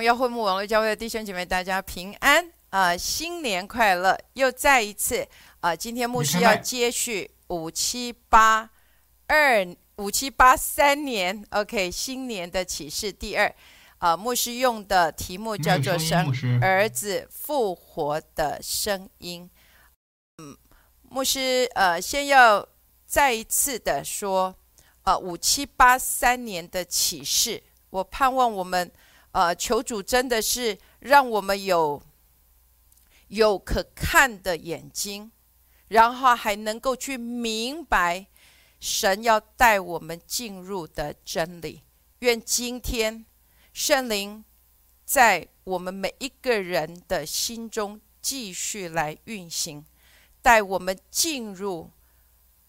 荣耀会幕网络教会的弟兄姐妹，大家平安啊、新年快乐！又再一次啊、今天牧师要接续五七八二五七八三年，OK，新年的启示第二啊、牧师用的题目叫做“没有声儿子复活的声音”。嗯，牧师呃，先要再一次的说，呃，五七八三年的启示，我盼望我们呃，求主真的是让我们有有可看的眼睛，然后还能够去明白神要带我们进入的真理。愿今天圣灵在我们每一个人的心中继续来运行，带我们进入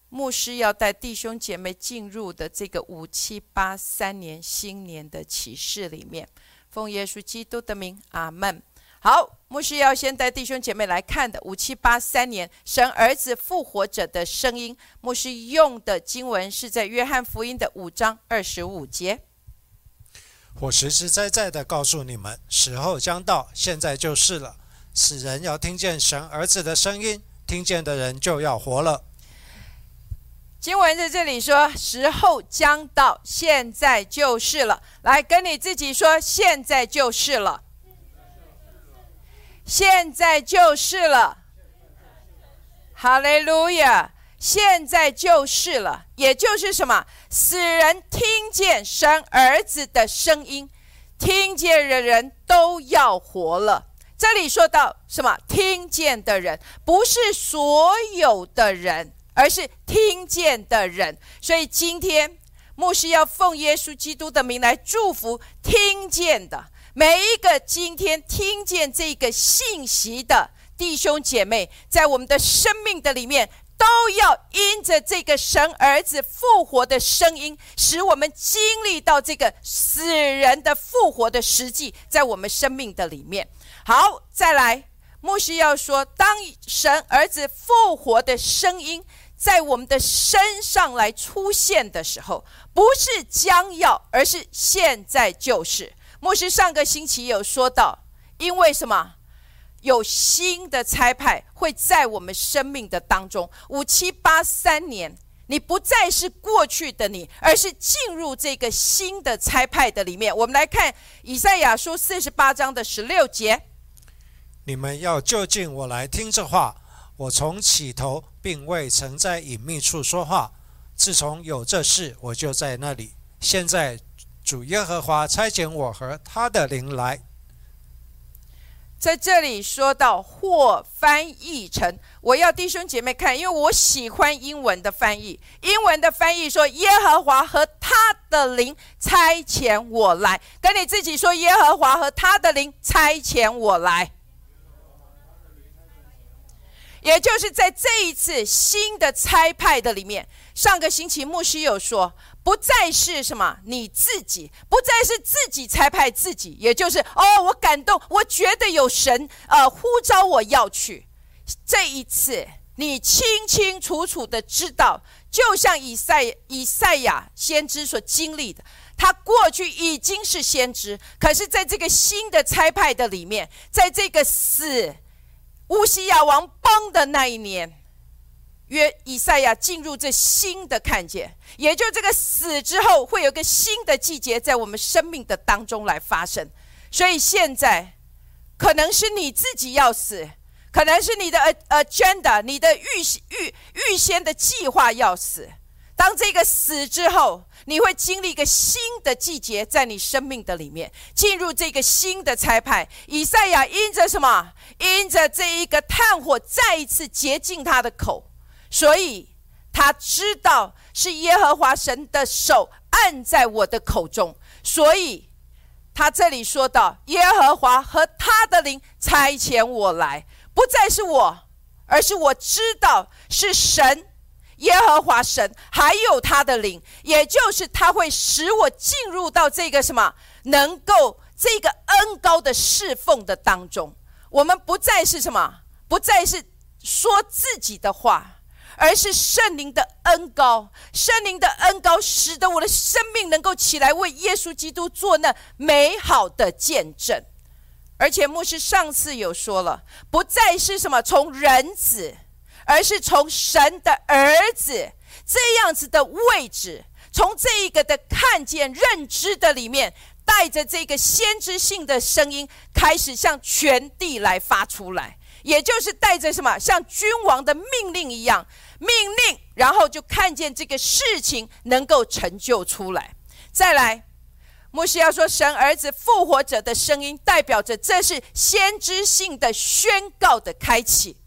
牧师要带弟兄姐妹进入的这个五七八三年新年的启示里面。奉耶稣基督的名，阿门。好，牧师要先带弟兄姐妹来看的五七八三年神儿子复活者的声音。牧师用的经文是在约翰福音的五章二十五节。我实实在在的告诉你们，时候将到，现在就是了。死人要听见神儿子的声音，听见的人就要活了。经文在这里说：“时候将到，现在就是了。”来跟你自己说：“现在就是了。”现在就是了。哈利路亚！现在就是了，也就是什么？死人听见神儿子的声音，听见的人都要活了。这里说到什么？听见的人不是所有的人，而是听见的人。所以今天牧师要奉耶稣基督的名来祝福听见的每一个今天听见这个信息的弟兄姐妹，在我们的生命的里面。都要因着这个神儿子复活的声音，使我们经历到这个死人的复活的实际，在我们生命的里面。好，再来，牧师要说，当神儿子复活的声音在我们的身上来出现的时候，不是将要，而是现在就是。牧师上个星期有说到，因为什么？有新的差派会在我们生命的当中，五七八三年，你不再是过去的你，而是进入这个新的差派的里面。我们来看以赛亚书四十八章的十六节。你们要就近我来听这话。我从起头并未曾在隐秘处说话，自从有这事，我就在那里。现在主耶和华差遣我和他的灵来。在这里说到或翻译成，我要弟兄姐妹看，因为我喜欢英文的翻译。英文的翻译说：“耶和华和他的灵差遣我来。”跟你自己说：“耶和华和他的灵差遣我来。”也就是在这一次新的差派的里面，上个星期牧师有说，不再是什么你自己，不再是自己差派自己，也就是哦，我感动，我觉得有神呃呼召我要去。这一次，你清清楚楚的知道，就像以赛以赛亚先知所经历的，他过去已经是先知，可是在这个新的差派的里面，在这个死。乌西亚王崩的那一年，约以赛亚进入这新的看见，也就这个死之后，会有个新的季节在我们生命的当中来发生。所以现在，可能是你自己要死，可能是你的呃 agenda，你的预预预先的计划要死。当这个死之后，你会经历一个新的季节，在你生命的里面进入这个新的差派。以赛亚因着什么？因着这一个炭火再一次洁净他的口，所以他知道是耶和华神的手按在我的口中，所以他这里说到耶和华和他的灵差遣我来，不再是我，而是我知道是神。耶和华神还有他的灵，也就是他会使我进入到这个什么，能够这个恩高的侍奉的当中。我们不再是什么，不再是说自己的话，而是圣灵的恩高，圣灵的恩高使得我的生命能够起来为耶稣基督做那美好的见证。而且牧师上次有说了，不再是什么从人子，而是从神的儿子这样子的位置，从这一个的看见认知的里面，带着这个先知性的声音，开始向全地来发出来，也就是带着什么像君王的命令一样命令，然后就看见这个事情能够成就出来。再来。牧师要说，神儿子复活者的声音，代表着这是先知性的宣告的开启。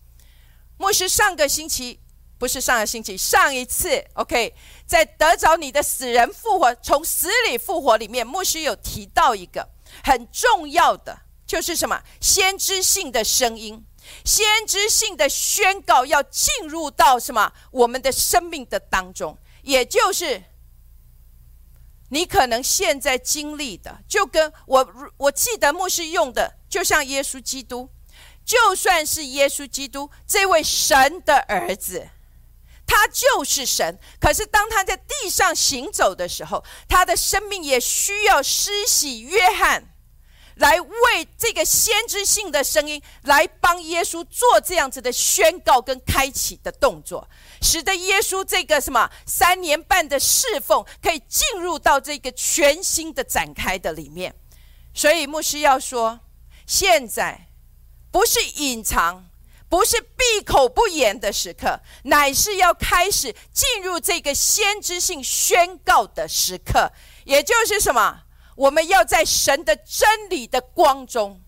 牧师上个星期不是上个星期，上一次 OK，在得着你的死人复活，从死里复活里面，牧师有提到一个很重要的，就是什么？先知性的声音，先知性的宣告要进入到什么？我们的生命的当中，也就是。你可能现在经历的，就跟我我记得牧师用的，就像耶稣基督，就算是耶稣基督这位神的儿子，他就是神。可是当他在地上行走的时候，他的生命也需要施洗约翰。来为这个先知性的声音，来帮耶稣做这样子的宣告跟开启的动作，使得耶稣这个什么三年半的侍奉，可以进入到这个全新的展开的里面。所以牧师要说，现在不是隐藏，不是闭口不言的时刻，乃是要开始进入这个先知性宣告的时刻，也就是什么？我们要在神的真理的光中，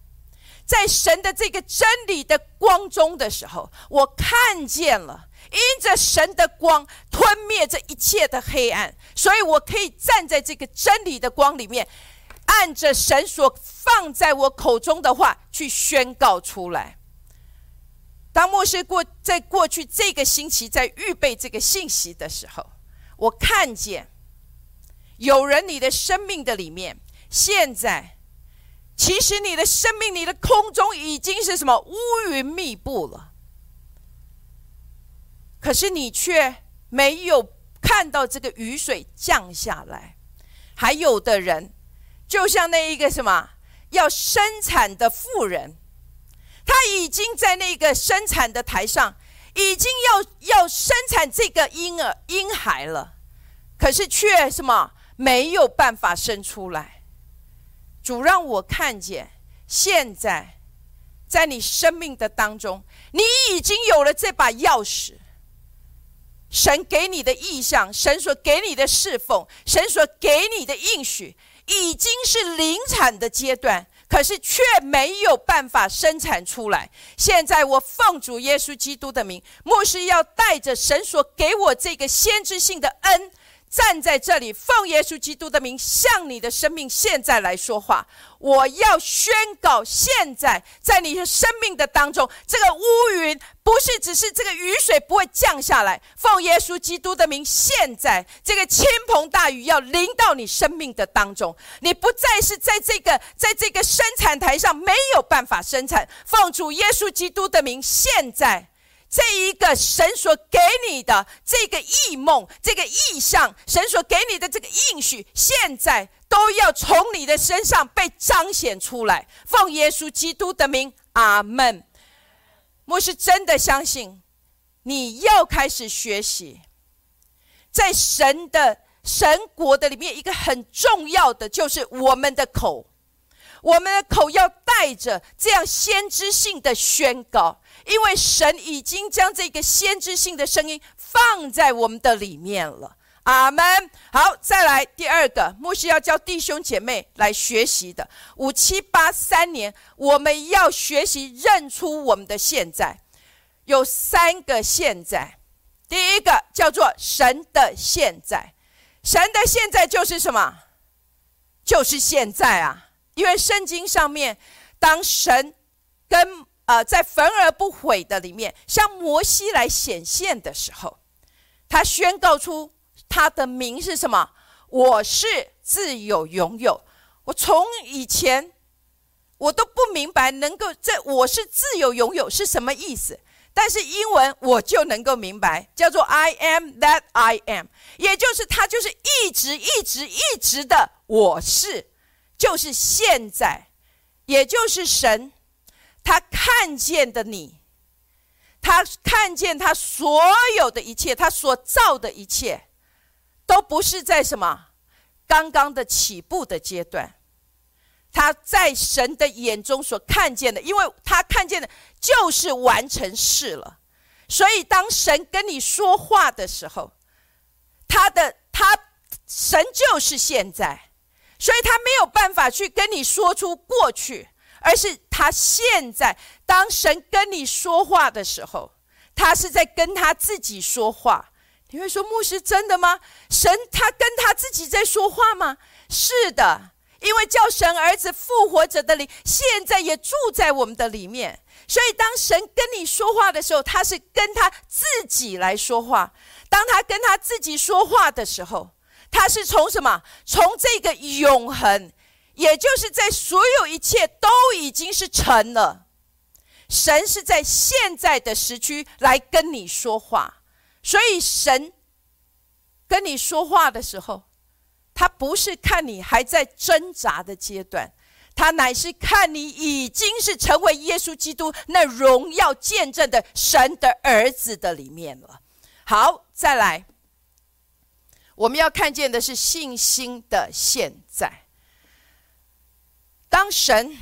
在神的这个真理的光中的时候，我看见了，因着神的光吞灭这一切的黑暗，所以我可以站在这个真理的光里面，按着神所放在我口中的话去宣告出来。当牧师过在过去这个星期在预备这个信息的时候，我看见。有人，你的生命的里面，现在其实你的生命，你的空中已经是什么乌云密布了，可是你却没有看到这个雨水降下来。还有的人，就像那一个什么要生产的妇人，她已经在那个生产的台上，已经要要生产这个婴儿婴孩了，可是却什么？没有办法生出来，主让我看见，现在在你生命的当中，你已经有了这把钥匙。神给你的意象，神所给你的侍奉，神所给你的应许，已经是临产的阶段，可是却没有办法生产出来。现在我奉主耶稣基督的名，牧师要带着神所给我这个先知性的恩。站在这里，奉耶稣基督的名，向你的生命现在来说话。我要宣告，现在在你的生命的当中，这个乌云不是只是这个雨水不会降下来。奉耶稣基督的名，现在这个倾盆大雨要淋到你生命的当中，你不再是在这个在这个生产台上没有办法生产。奉主耶稣基督的名，现在。这一个神所给你的这个异梦、这个意象，神所给你的这个应许，现在都要从你的身上被彰显出来。奉耶稣基督的名，阿门。我是真的相信，你要开始学习，在神的神国的里面，一个很重要的就是我们的口，我们的口要带着这样先知性的宣告。因为神已经将这个先知性的声音放在我们的里面了，阿门。好，再来第二个，牧师要教弟兄姐妹来学习的五七八三年，我们要学习认出我们的现在，有三个现在。第一个叫做神的现在，神的现在就是什么？就是现在啊！因为圣经上面，当神跟呃，在焚而不毁的里面，向摩西来显现的时候，他宣告出他的名是什么？我是自有拥有。我从以前我都不明白，能够在我是自由拥有是什么意思。但是英文我就能够明白，叫做 I am that I am，也就是他就是一直一直一直的我是，就是现在，也就是神，他看见的你，他看见他所有的一切，他所造的一切，都不是在什么刚刚的起步的阶段。他在神的眼中所看见的，因为他看见的就是完成事了，所以当神跟你说话的时候，他的他神就是现在，所以他没有办法去跟你说出过去，而是他现在当神跟你说话的时候，他是在跟他自己说话。你会说牧师真的吗？神他跟他自己在说话吗？是的。因为叫神儿子复活者的灵，现在也住在我们的里面，所以当神跟你说话的时候，他是跟他自己来说话。当他跟他自己说话的时候，他是从什么？从这个永恒，也就是在所有一切都已经是成了。神是在现在的时区来跟你说话，所以神跟你说话的时候。他不是看你还在挣扎的阶段，他乃是看你已经是成为耶稣基督那荣耀见证的神的儿子的里面了。好，再来，我们要看见的是信心的现。当神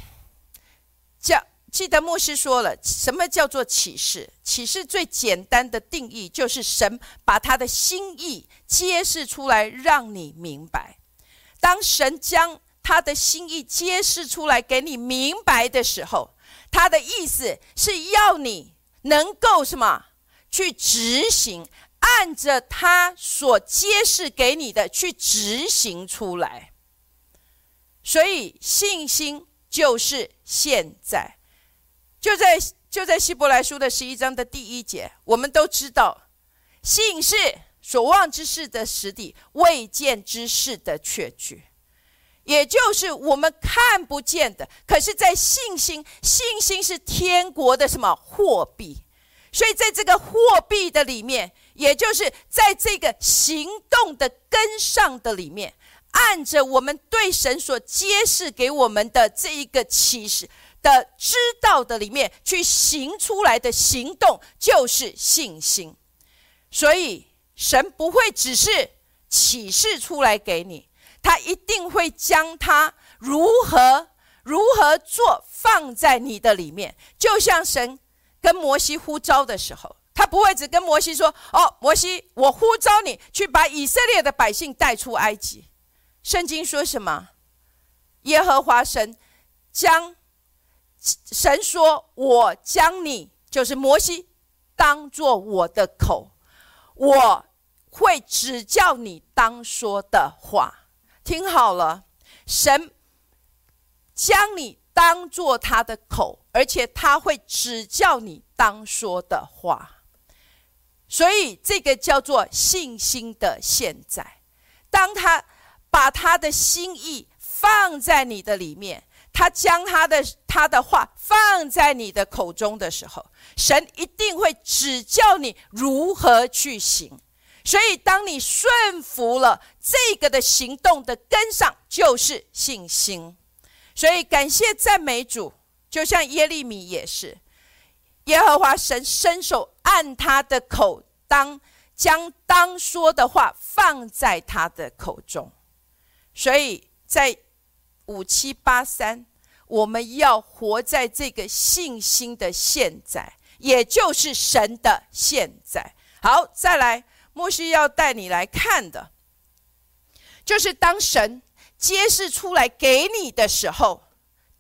叫。记得牧师说了，什么叫做启示？启示最简单的定义就是神把他的心意揭示出来，让你明白。当神将他的心意揭示出来给你明白的时候，他的意思是要你能够什么去执行，按着他所揭示给你的去执行出来。所以信心就是现在。就在就在希伯来书的十一章的第一节，我们都知道，信是所望之事的实底，未见之事的确据，也就是我们看不见的。可是，在信心，信心是天国的什么货币？所以，在这个货币的里面，也就是在这个行动的根上的里面，按着我们对神所揭示给我们的这一个启示。的知道的里面去行出来的行动就是信心，所以神不会只是启示出来给你，他一定会将他如何如何做放在你的里面。就像神跟摩西呼召的时候，他不会只跟摩西说：“哦，摩西，我呼召你去把以色列的百姓带出埃及。”圣经说什么？耶和华神将。神说：“我将你，就是摩西，当做我的口，我会指教你当说的话。听好了，神将你当做他的口，而且他会指教你当说的话。所以这个叫做信心的现在。当他把他的心意放在你的里面。”他将他的他的话放在你的口中的时候，神一定会指教你如何去行。所以，当你顺服了这个的行动的根上，就是信心。所以，感谢赞美主，就像耶利米也是，耶和华神伸手按他的口，当将当说的话放在他的口中。所以在。五七八三，我们要活在这个信心的现在，也就是神的现在。好，再来，牧师要带你来看的，就是当神揭示出来给你的时候，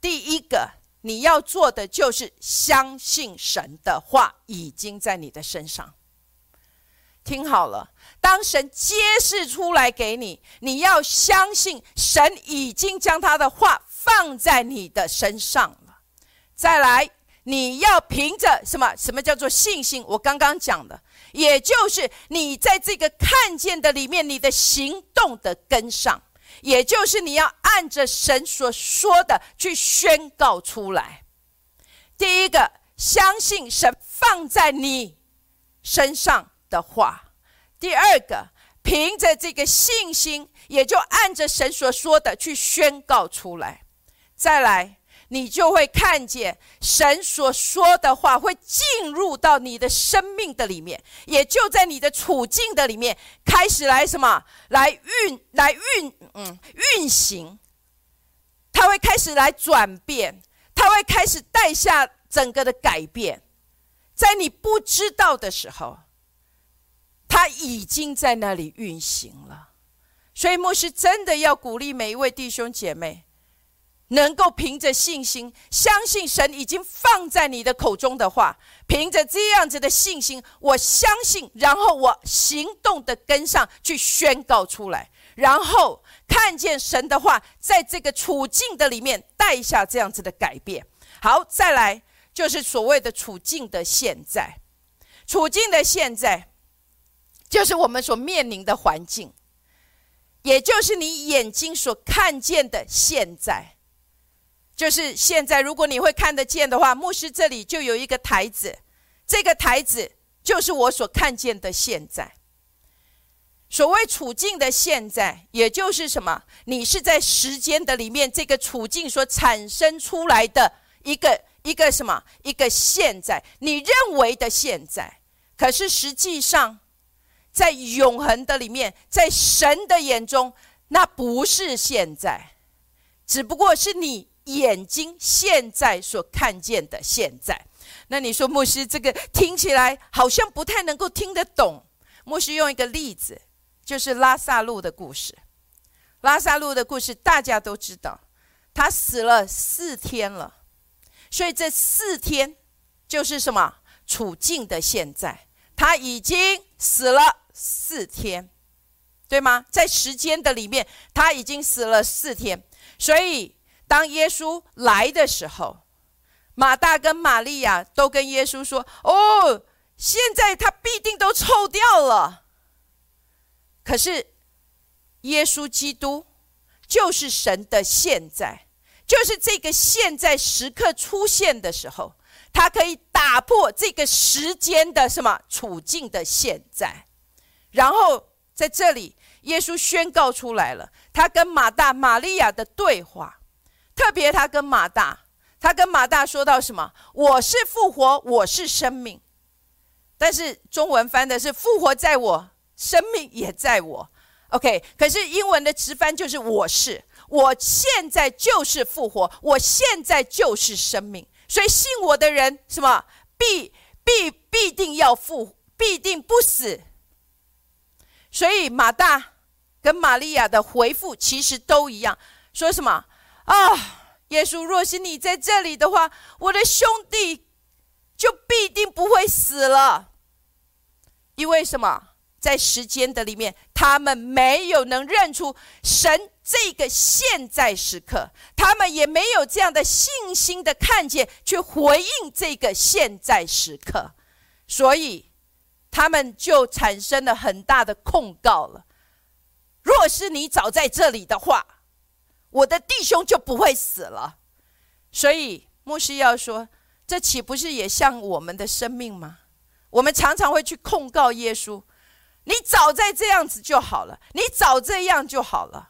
第一个你要做的就是相信神的话已经在你的身上。听好了。当神揭示出来给你，你要相信神已经将他的话放在你的身上了。再来，你要凭着什么？什么叫做信心？我刚刚讲的，也就是你在这个看见的里面，你的行动的跟上，也就是你要按着神所说的去宣告出来。第一个，相信神放在你身上的话；第二个，凭着这个信心，也就按着神所说的去宣告出来；再来。你就会看见神所说的话会进入到你的生命的里面，也就在你的处境的里面开始来什么？来运来运嗯运行，它会开始来转变，它会开始带下整个的改变，在你不知道的时候，它已经在那里运行了。所以牧师真的要鼓励每一位弟兄姐妹。能够凭着信心，相信神已经放在你的口中的话，凭着这样子的信心，我相信，然后我行动的跟上去宣告出来，然后看见神的话在这个处境的里面带下这样子的改变。好，再来就是所谓的处境的现在，处境的现在就是我们所面临的环境，也就是你眼睛所看见的现在。就是现在，如果你会看得见的话，牧师这里就有一个台子，这个台子就是我所看见的现在。所谓处境的现在，也就是什么？你是在时间的里面，这个处境所产生出来的一个一个什么？一个现在，你认为的现在，可是实际上，在永恒的里面，在神的眼中，那不是现在，只不过是你。眼睛现在所看见的现在，那你说牧师这个听起来好像不太能够听得懂。牧师用一个例子，就是拉萨路的故事。拉萨路的故事大家都知道，他死了四天了，所以这四天就是什么处境的现在？他已经死了四天，对吗？在时间的里面，他已经死了四天，所以。当耶稣来的时候，马大跟玛利亚都跟耶稣说：“哦，现在他必定都臭掉了。”可是，耶稣基督就是神的现在，就是这个现在时刻出现的时候，他可以打破这个时间的什么处境的现在。然后在这里，耶稣宣告出来了，他跟马大、玛利亚的对话。特别他跟马大，他跟马大说到什么？我是复活，我是生命。但是中文翻的是复活在我，生命也在我。OK，可是英文的直翻就是我是，我现在就是复活，我现在就是生命。所以信我的人，什么必必必定要复，必定不死。所以马大跟玛利亚的回复其实都一样，说什么？啊，耶稣，若是你在这里的话，我的兄弟就必定不会死了。因为什么？在时间的里面，他们没有能认出神这个现在时刻，他们也没有这样的信心的看见，去回应这个现在时刻，所以他们就产生了很大的控告了。若是你早在这里的话。我的弟兄就不会死了，所以牧师要说，这岂不是也像我们的生命吗？我们常常会去控告耶稣，你早在这样子就好了，你早这样就好了。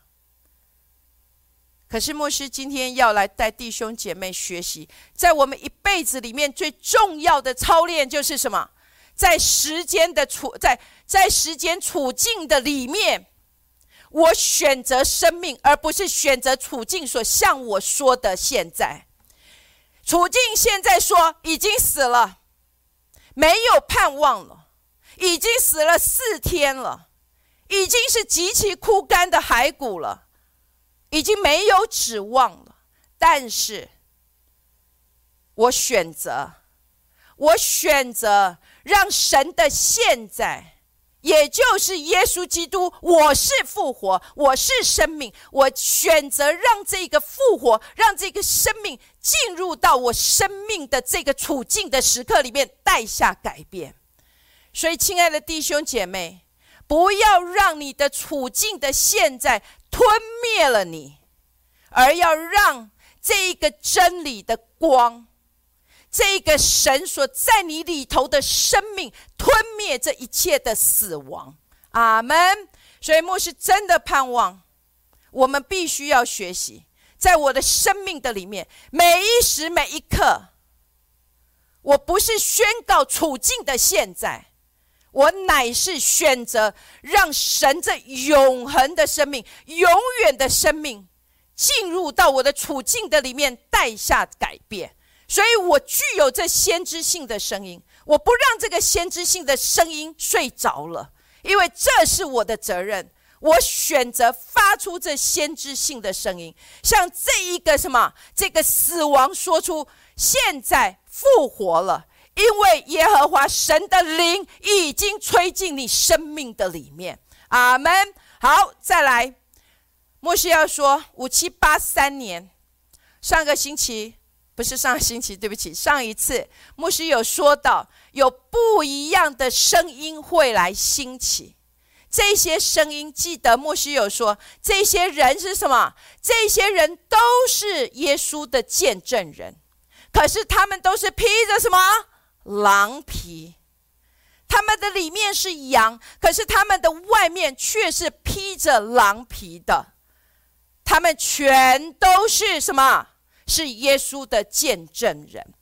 可是牧师今天要来带弟兄姐妹学习，在我们一辈子里面最重要的操练就是什么？在时间的处在在时间处境的里面。我选择生命，而不是选择处境所向我说的现在。处境现在说已经死了，没有盼望了，已经死了四天了，已经是极其枯干的骸骨了，已经没有指望了。但是，我选择，我选择让神的现在。也就是耶稣基督，我是复活，我是生命，我选择让这个复活，让这个生命进入到我生命的这个处境的时刻里面，带下改变。所以，亲爱的弟兄姐妹，不要让你的处境的现在吞灭了你，而要让这一个真理的光。这个神所在你里头的生命吞灭这一切的死亡。阿门。所以牧师真的盼望，我们必须要学习，在我的生命的里面，每一时每一刻，我不是宣告处境的现在，我乃是选择让神这永恒的生命、永远的生命进入到我的处境的里面，带下改变。所以我具有这先知性的声音，我不让这个先知性的声音睡着了。因为这是我的责任，我选择发出这先知性的声音，向这一个什么这个死亡说出：现在复活了，因为耶和华神的灵已经吹进你生命的里面。阿门。好，再来，莫西要说五七八三年，上个星期不是上星期，对不起，上一次牧师有说到。有不一样的声音会来兴起，这些声音记得莫须有说，这些人是什么？这些人都是耶稣的见证人，可是他们都是披着什么狼皮？他们的里面是羊，可是他们的外面却是披着狼皮的。他们全都是什么？是耶稣的见证人。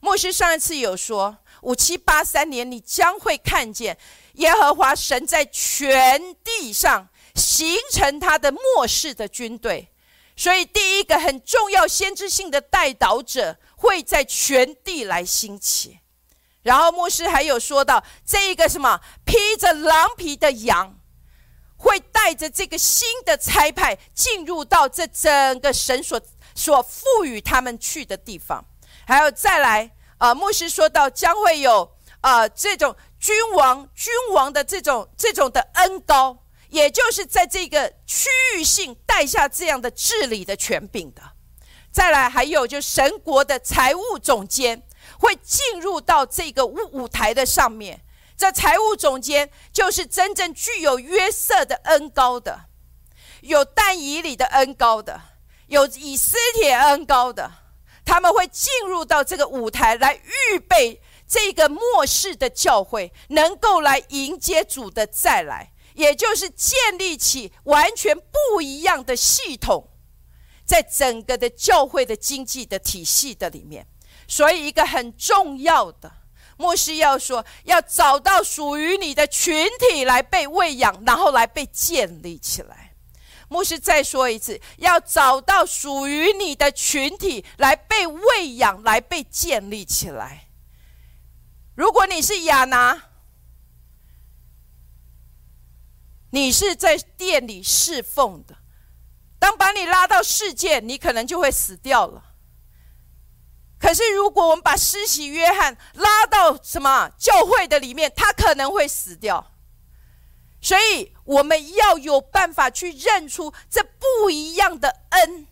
牧师上一次有说。五七八三年，你将会看见耶和华神在全地上形成他的末世的军队。所以，第一个很重要、先知性的带导者会在全地来兴起。然后，牧师还有说到，这一个什么披着狼皮的羊，会带着这个新的差派进入到这整个神所所赋予他们去的地方。还有再来。啊，牧师说到将会有啊这种君王君王的这种这种的恩高，也就是在这个区域性带下这样的治理的权柄的。再来还有就神国的财务总监会进入到这个舞舞台的上面，这财务总监就是真正具有约瑟的恩高的，有但以里的恩高的，有以斯帖恩高的。他们会进入到这个舞台来预备这个末世的教会，能够来迎接主的再来，也就是建立起完全不一样的系统，在整个的教会的经济的体系的里面。所以，一个很重要的牧师要说，要找到属于你的群体来被喂养，然后来被建立起来。牧师再说一次，要找到属于你的群体来被喂养，来被建立起来。如果你是亚拿，你是在店里侍奉的，当把你拉到世界，你可能就会死掉了。可是，如果我们把施洗约翰拉到什么教会的里面，他可能会死掉。所以我们要有办法去认出这不一样的恩，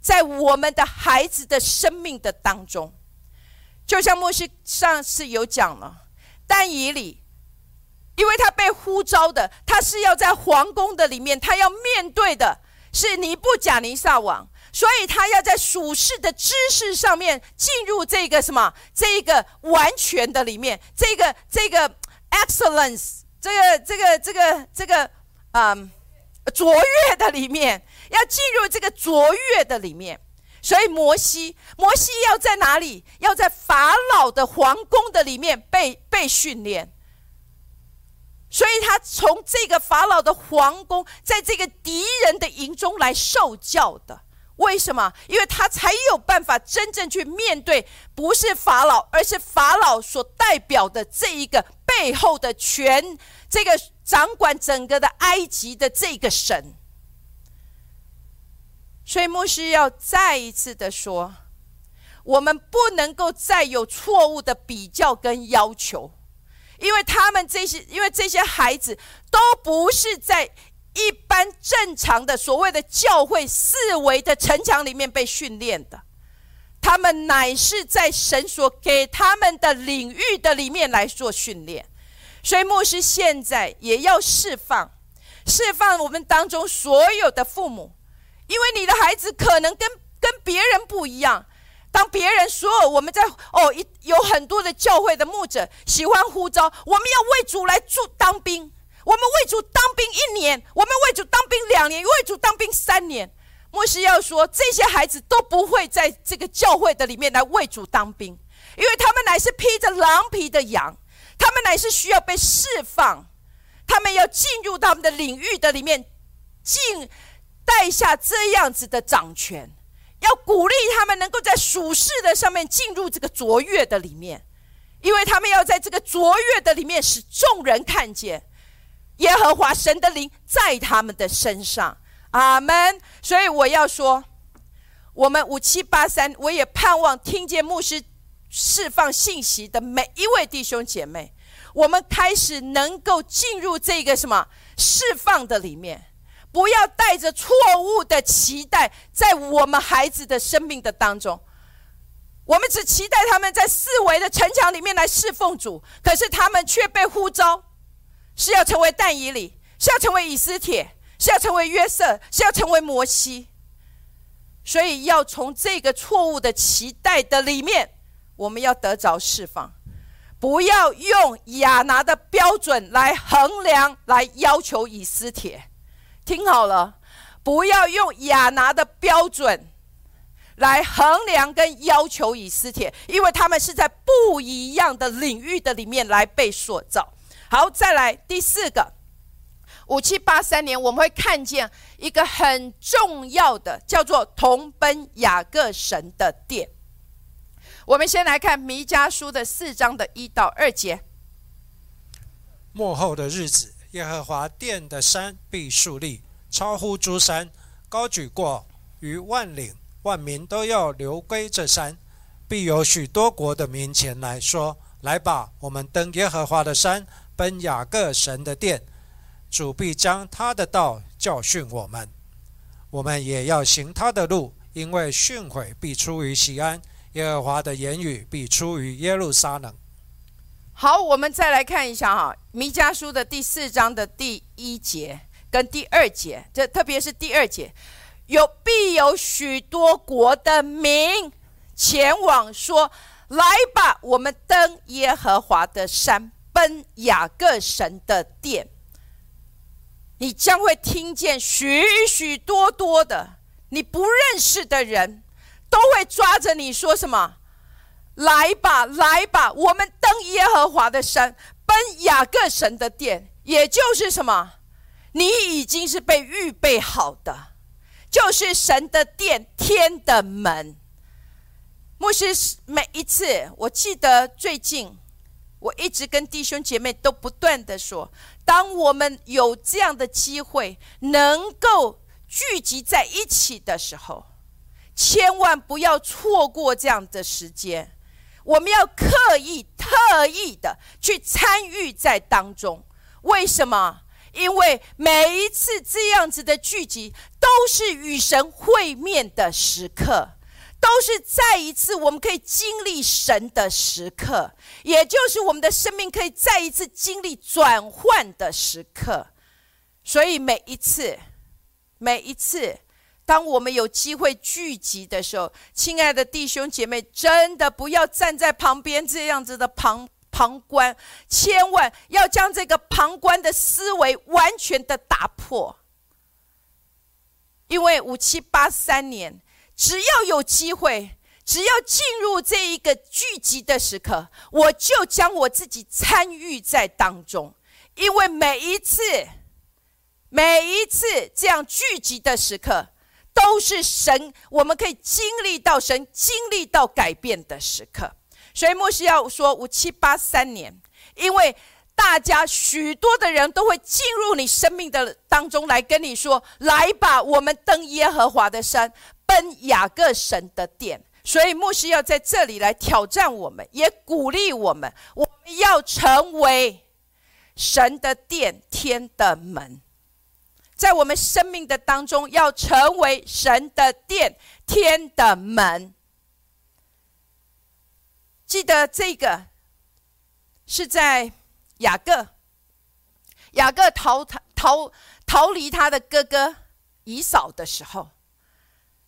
在我们的孩子的生命的当中，就像莫西上次有讲了，但以理，因为他被呼召的，他是要在皇宫的里面，他要面对的是尼布贾尼撒王，所以他要在属世的知识上面进入这个什么，这个完全的里面，这个这个 excellence。这个这个这个这个，嗯，卓越的里面，要进入这个卓越的里面，所以摩西，摩西要在哪里？要在法老的皇宫的里面被被训练，所以他从这个法老的皇宫，在这个敌人的营中来受教的。为什么？因为他才有办法真正去面对，不是法老，而是法老所代表的这一个背后的权，这个掌管整个的埃及的这个神。所以牧师要再一次的说，我们不能够再有错误的比较跟要求，因为他们这些，因为这些孩子都不是在。一般正常的所谓的教会四维的城墙里面被训练的，他们乃是在神所给他们的领域的里面来做训练。所以牧师现在也要释放，释放我们当中所有的父母，因为你的孩子可能跟跟别人不一样，当别人所有我们在哦一有很多的教会的牧者喜欢呼召，我们要为主来助当兵，我们为主当兵一年，我们为主当兵两年，为主当兵三年。牧师要说，这些孩子都不会在这个教会的里面来为主当兵，因为他们乃是披着狼皮的羊，他们乃是需要被释放，他们要进入他们的领域的里面，进带下这样子的掌权，要鼓励他们能够在属世的上面进入这个卓越的里面，因为他们要在这个卓越的里面使众人看见耶和华神的灵在他们的身上。阿门。所以我要说，我们五七八三，我也盼望听见牧师释放信息的每一位弟兄姐妹，我们开始能够进入这个什么释放的里面，不要带着错误的期待，在我们孩子的生命的当中，我们只期待他们在四维的城墙里面来侍奉主，可是他们却被呼召，是要成为但以里，是要成为以斯帖。是要成为约瑟，是要成为摩西，所以要从这个错误的期待的里面，我们要得着释放，不要用亚拿的标准来衡量、来要求以斯帖。听好了，不要用亚拿的标准来衡量跟要求以斯帖，因为他们是在不一样的领域的里面来被塑造。好，再来第四个。五七八三年，我们会看见一个很重要的，叫做同奔雅各神的殿。我们先来看弥迦书的四章的一到二节。末后的日子，耶和华殿的山必树立，超乎诸山，高举过于万岭，万民都要流归这山。必有许多国的民前来说：“来吧，我们登耶和华的山，奔雅各神的殿。”主必将他的道教训我们，我们也要行他的路，因为训诲必出于西安，耶和华的言语必出于耶路撒冷。好，我们再来看一下哈，弥迦书的第四章的第一节跟第二节，这特别是第二节，有必有许多国的民前往说：“来吧，我们登耶和华的山，奔雅各神的殿。”你将会听见许许多多的你不认识的人，都会抓着你说什么：“来吧，来吧，我们登耶和华的山，奔雅各神的殿。”也就是什么？你已经是被预备好的，就是神的殿，天的门。牧师每一次，我记得最近。我一直跟弟兄姐妹都不断的说，当我们有这样的机会能够聚集在一起的时候，千万不要错过这样的时间。我们要刻意、特意的去参与在当中。为什么？因为每一次这样子的聚集，都是与神会面的时刻。都是再一次我们可以经历神的时刻，也就是我们的生命可以再一次经历转换的时刻。所以每一次，每一次，当我们有机会聚集的时候，亲爱的弟兄姐妹，真的不要站在旁边这样子的旁旁观，千万要将这个旁观的思维完全的打破，因为五七八三年。只要有机会，只要进入这一个聚集的时刻，我就将我自己参与在当中。因为每一次、每一次这样聚集的时刻，都是神，我们可以经历到神经历到改变的时刻。所以，莫西要说五七八三年，因为大家许多的人都会进入你生命的当中来跟你说：“来吧，我们登耶和华的山。”奔雅各神的殿，所以牧师要在这里来挑战我们，也鼓励我们，我们要成为神的殿，天的门，在我们生命的当中，要成为神的殿，天的门。记得这个是在雅各，雅各逃逃逃逃离他的哥哥以扫的时候。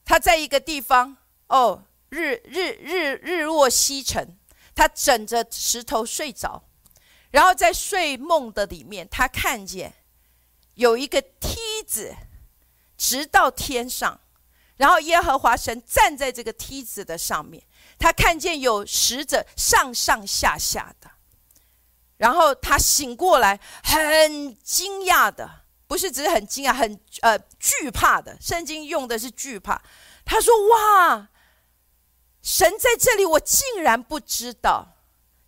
他在一个地方，哦，日日日日落西沉，他枕着石头睡着，然后在睡梦的里面，他看见有一个梯子直到天上，然后耶和华神站在这个梯子的上面，他看见有使者上上下下的，然后他醒过来，很惊讶的，不是只是很惊讶，很呃惧怕的，圣经用的是惧怕。他说：“哇，神在这里，我竟然不知道。”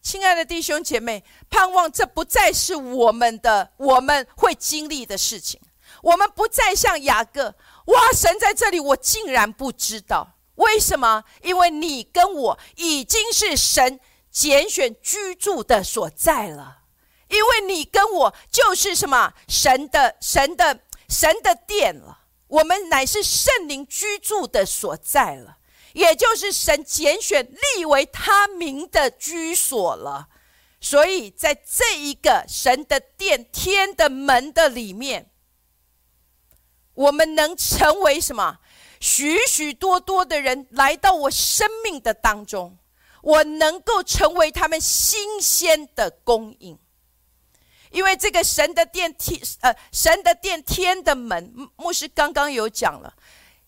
亲爱的弟兄姐妹，盼望这不再是我们的我们会经历的事情。我们不再像雅各，哇，神在这里，我竟然不知道。为什么？因为你跟我已经是神拣选居住的所在了。因为你跟我就是什么神的神的神的殿了。我们乃是圣灵居住的所在了，也就是神拣选立为他名的居所了。所以在这一个神的殿、天的门的里面，我们能成为什么？许许多多的人来到我生命的当中，我能够成为他们新鲜的供应。因为这个神的殿天，呃，神的殿天的门，牧师刚刚有讲了，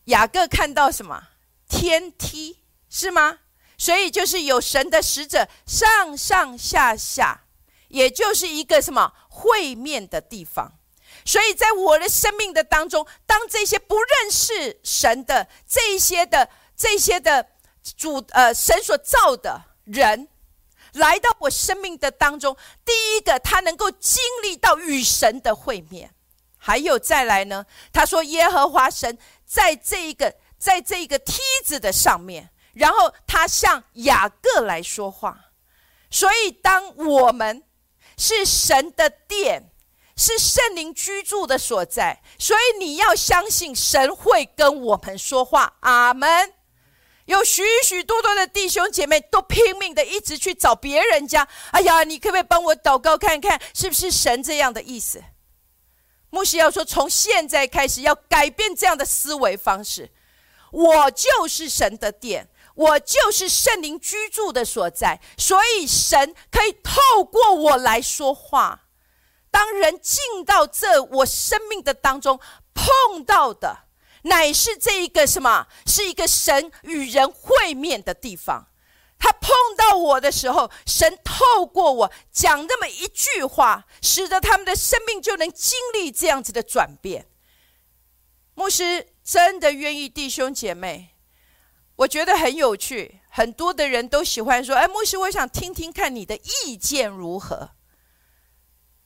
雅各看到什么天梯是吗？所以就是有神的使者上上下下，也就是一个什么会面的地方。所以在我的生命的当中，当这些不认识神的这些的这些的主，呃，神所造的人。来到我生命的当中，第一个他能够经历到与神的会面，还有再来呢？他说耶和华神在这一个在这一个梯子的上面，然后他向雅各来说话。所以当我们是神的殿，是圣灵居住的所在，所以你要相信神会跟我们说话。阿门。有许许多多的弟兄姐妹都拼命的一直去找别人家。哎呀，你可不可以帮我祷告看看，是不是神这样的意思？牧师要说，从现在开始要改变这样的思维方式。我就是神的殿，我就是圣灵居住的所在，所以神可以透过我来说话。当人进到这我生命的当中，碰到的。乃是这一个什么？是一个神与人会面的地方。他碰到我的时候，神透过我讲那么一句话，使得他们的生命就能经历这样子的转变。牧师真的愿意弟兄姐妹，我觉得很有趣。很多的人都喜欢说：“哎，牧师，我想听听看你的意见如何。”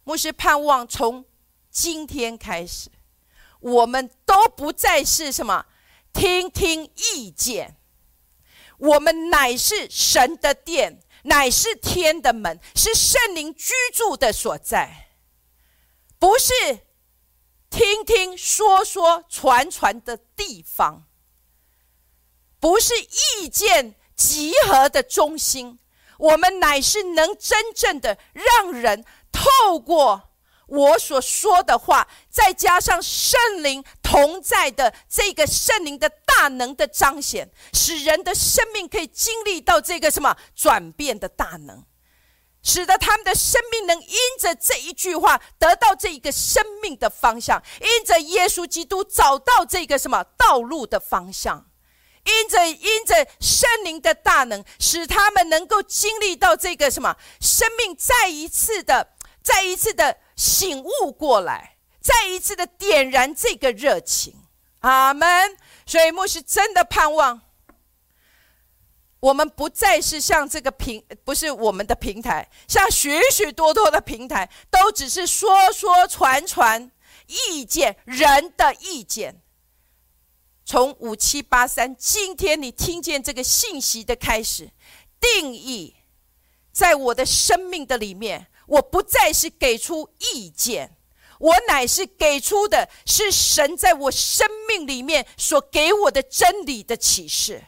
牧师盼望从今天开始。我们都不再是什么？听听意见，我们乃是神的殿，乃是天的门，是圣灵居住的所在，不是听听说说传传的地方，不是意见集合的中心，我们乃是能真正的让人透过。我所说的话，再加上圣灵同在的这个圣灵的大能的彰显，使人的生命可以经历到这个什么转变的大能，使得他们的生命能因着这一句话得到这一个生命的方向，因着耶稣基督找到这个什么道路的方向，因着因着圣灵的大能，使他们能够经历到这个什么生命再一次的再一次的。醒悟过来，再一次的点燃这个热情，阿门。所以牧师真的盼望，我们不再是像这个平，不是我们的平台，像许许多多的平台，都只是说说传传意见，人的意见。从五七八三，今天你听见这个信息的开始，定义在我的生命的里面。我不再是给出意见，我乃是给出的是神在我生命里面所给我的真理的启示，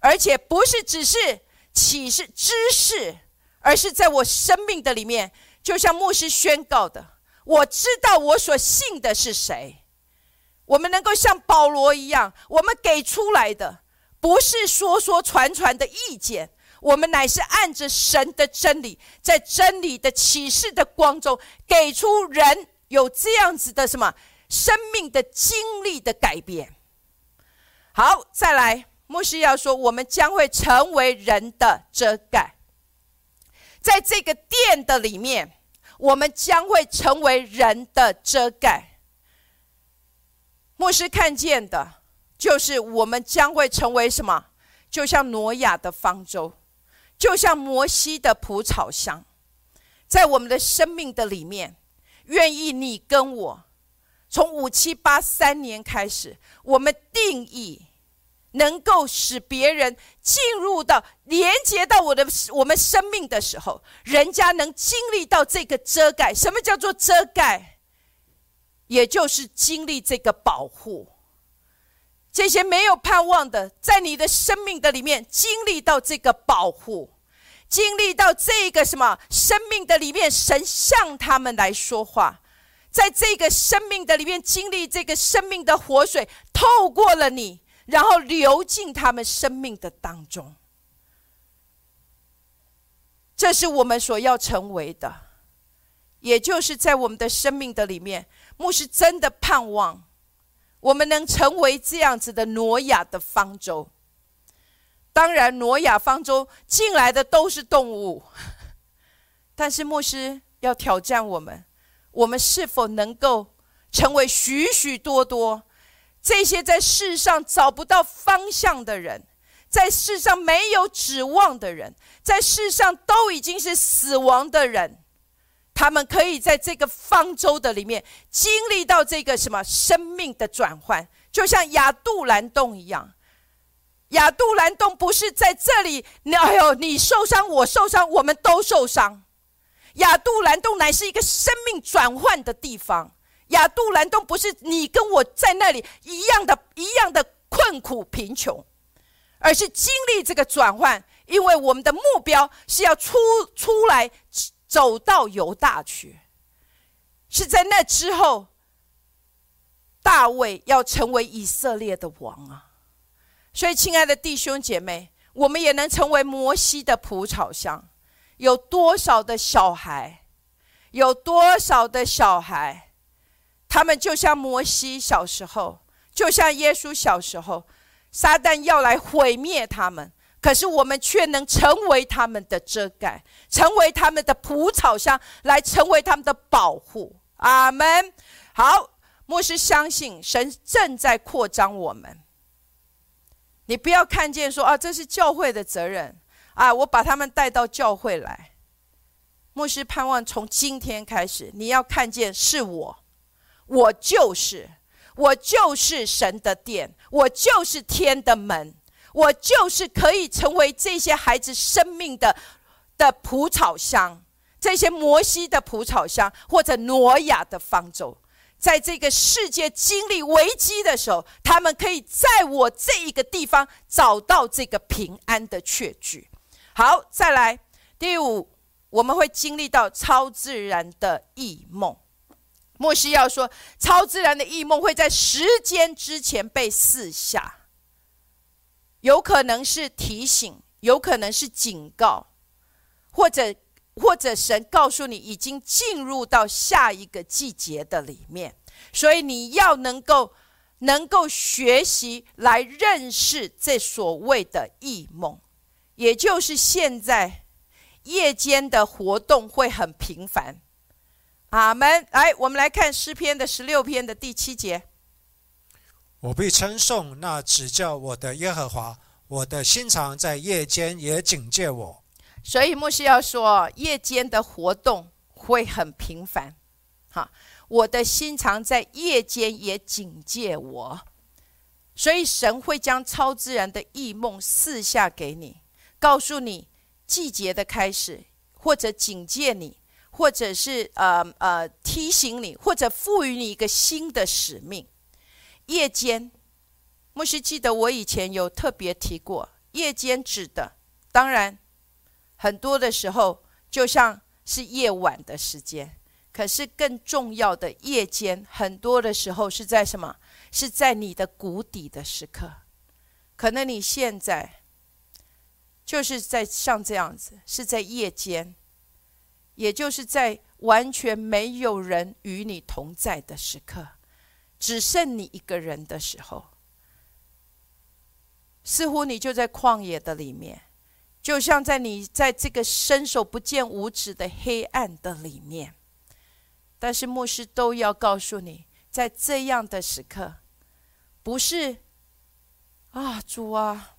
而且不是只是启示知识，而是在我生命的里面，就像牧师宣告的，我知道我所信的是谁。我们能够像保罗一样，我们给出来的不是说说传传的意见，我们乃是按着神的真理，在真理的启示的光中，给出人有这样子的什么生命的经历的改变。好，再来，牧师要说，我们将会成为人的遮盖，在这个殿的里面，我们将会成为人的遮盖。牧师看见的。就是我们将会成为什么？就像挪亚的方舟，就像摩西的蒲草箱，在我们的生命的里面，愿意你跟我，从五七八三年开始，我们定义能够使别人进入到连接到我的我们生命的时候，人家能经历到这个遮盖。什么叫做遮盖？也就是经历这个保护。这些没有盼望的，在你的生命的里面经历到这个保护，经历到这个什么生命的里面，神向他们来说话，在这个生命的里面经历这个生命的活水透过了你，然后流进他们生命的当中。这是我们所要成为的，也就是在我们的生命的里面，牧师真的盼望。我们能成为这样子的挪亚的方舟，当然，挪亚方舟进来的都是动物，但是牧师要挑战我们：我们是否能够成为许许多多这些在世上找不到方向的人，在世上没有指望的人，在世上都已经是死亡的人？他们可以在这个方舟的里面经历到这个什么生命的转换，就像亚杜兰洞一样。亚杜兰洞不是在这里，你哎呦，你受伤，我受伤，我们都受伤。亚杜兰洞乃是一个生命转换的地方。亚杜兰洞不是你跟我在那里一样的、一样的困苦贫穷，而是经历这个转换，因为我们的目标是要出出来。走到犹大去，是在那之后，大卫要成为以色列的王啊！所以，亲爱的弟兄姐妹，我们也能成为摩西的蒲草箱。有多少的小孩，有多少的小孩，他们就像摩西小时候，就像耶稣小时候，撒旦要来毁灭他们。可是我们却能成为他们的遮盖，成为他们的蒲草箱，来成为他们的保护。阿门。好，牧师相信神正在扩张我们。你不要看见说啊，这是教会的责任啊，我把他们带到教会来。牧师盼望从今天开始，你要看见是我，我就是，我就是神的殿，我就是天的门。我就是可以成为这些孩子生命的的蒲草箱，这些摩西的蒲草箱，或者挪亚的方舟，在这个世界经历危机的时候，他们可以在我这一个地方找到这个平安的确据。好，再来第五，我们会经历到超自然的异梦。莫西要说，超自然的异梦会在时间之前被四下。有可能是提醒，有可能是警告，或者或者神告诉你已经进入到下一个季节的里面，所以你要能够能够学习来认识这所谓的异梦，也就是现在夜间的活动会很频繁。阿门。来，我们来看诗篇的十六篇的第七节。我必称颂那指教我的耶和华，我的心肠在夜间也警戒我。所以牧师要说，夜间的活动会很频繁。哈，我的心肠在夜间也警戒我。所以神会将超自然的异梦赐下给你，告诉你季节的开始，或者警戒你，或者是呃呃提醒你，或者赋予你一个新的使命。夜间，牧师记得我以前有特别提过，夜间指的，当然很多的时候就像是夜晚的时间，可是更重要的夜间，很多的时候是在什么？是在你的谷底的时刻，可能你现在就是在像这样子，是在夜间，也就是在完全没有人与你同在的时刻，只剩你一个人的时候，似乎你就在旷野的里面，就像在你在这个伸手不见五指的黑暗的里面。但是牧师都要告诉你，在这样的时刻，不是啊，主啊，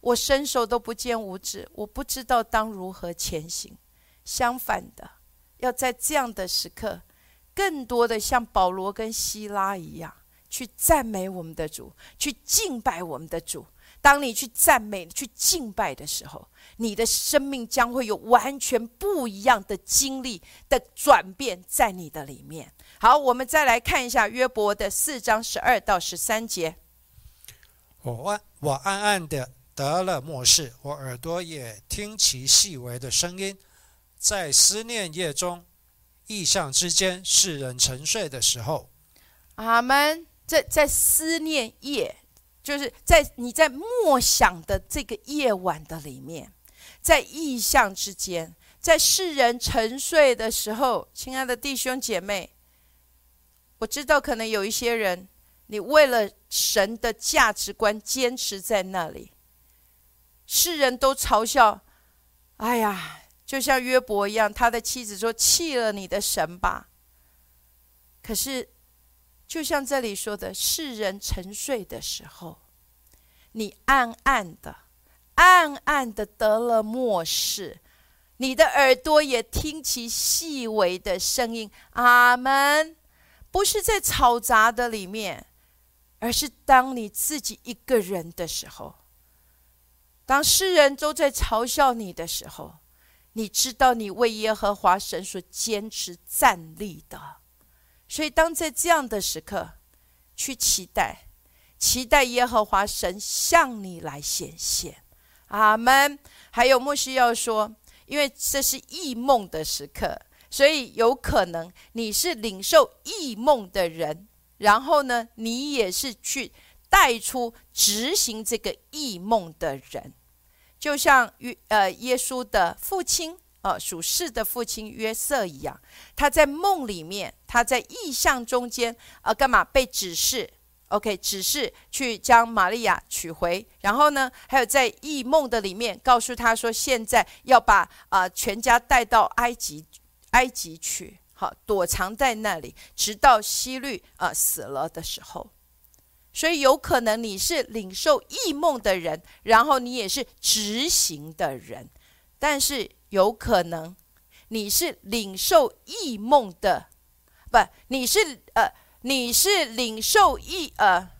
我伸手都不见五指，我不知道当如何前行。相反的，要在这样的时刻，更多的像保罗跟希拉一样，去赞美我们的主，去敬拜我们的主。当你去赞美、去敬拜的时候，你的生命将会有完全不一样的经历的转变在你的里面。好，我们再来看一下约伯的四章十二到十三节。我暗我暗暗的得了末世，我耳朵也听其细微的声音，在思念夜中，意象之间，世人沉睡的时候。阿门。在在思念夜。就是在你在默想的这个夜晚的里面，在意象之间，在世人沉睡的时候，亲爱的弟兄姐妹，我知道可能有一些人，你为了神的价值观坚持在那里，世人都嘲笑，哎呀，就像约伯一样，他的妻子说弃了你的神吧。可是。就像这里说的，世人沉睡的时候，你暗暗的、暗暗的得了末世，你的耳朵也听其细微的声音。阿门。不是在嘈杂的里面，而是当你自己一个人的时候，当世人都在嘲笑你的时候，你知道你为耶和华神所坚持站立的。所以，当在这样的时刻，去期待，期待耶和华神向你来显现，阿门。还有牧师要说，因为这是异梦的时刻，所以有可能你是领受异梦的人，然后呢，你也是去带出执行这个异梦的人，就像约呃耶稣的父亲。呃，属世的父亲约瑟一样，他在梦里面，他在意象中间，呃，干嘛被指示？OK，指示去将玛利亚娶回。然后呢，还有在异梦的里面，告诉他说，现在要把啊全家带到埃及，埃及去，好躲藏在那里，直到希律啊死了的时候。所以有可能你是领受异梦的人，然后你也是执行的人，但是。有可能你是领受异梦的，不，你是呃，你是领受异呃，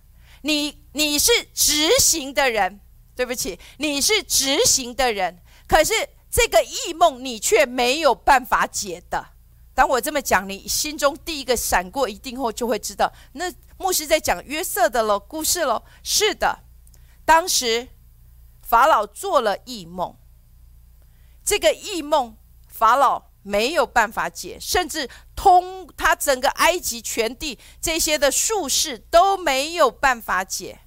你你是执行的人，对不起，你是执行的人，可是这个异梦你却没有办法解的。当我这么讲，你心中第一个闪过一定后就会知道，那牧师在讲约瑟的喽故事喽。是的，当时法老做了异梦。这个异梦，法老没有办法解，甚至通他整个埃及全地这些的术士都没有办法解。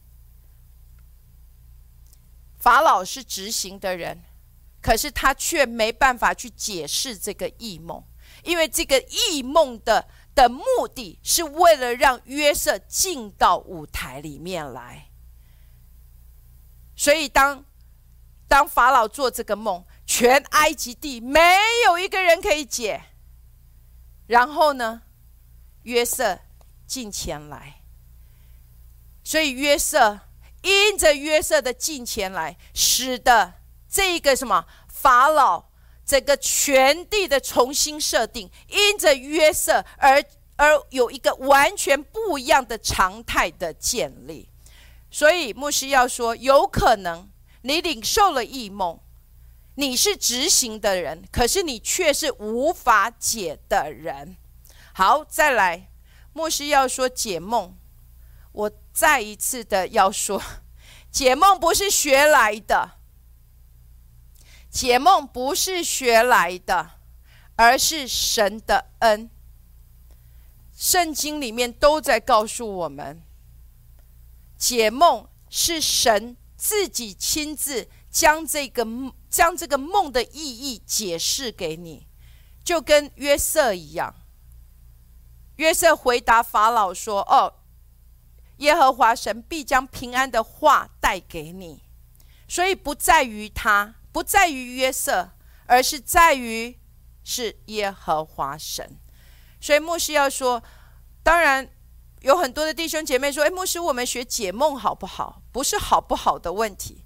法老是执行的人，可是他却没办法去解释这个异梦，因为这个异梦的的目的是为了让约瑟进到舞台里面来。所以当当法老做这个梦。全埃及地没有一个人可以解。然后呢，约瑟进前来，所以约瑟因着约瑟的进前来，使得这个什么法老整个全地的重新设定，因着约瑟而而有一个完全不一样的常态的建立。所以牧师要说，有可能你领受了异梦。你是执行的人，可是你却是无法解的人。好，再来，牧师要说解梦，我再一次的要说，解梦不是学来的，解梦不是学来的，而是神的恩。圣经里面都在告诉我们，解梦是神自己亲自将这个将这个梦的意义解释给你，就跟约瑟一样。约瑟回答法老说：“哦，耶和华神必将平安的话带给你，所以不在于他，不在于约瑟，而是在于是耶和华神。所以牧师要说，当然有很多的弟兄姐妹说：‘哎，牧师，我们学解梦好不好？’不是好不好的问题，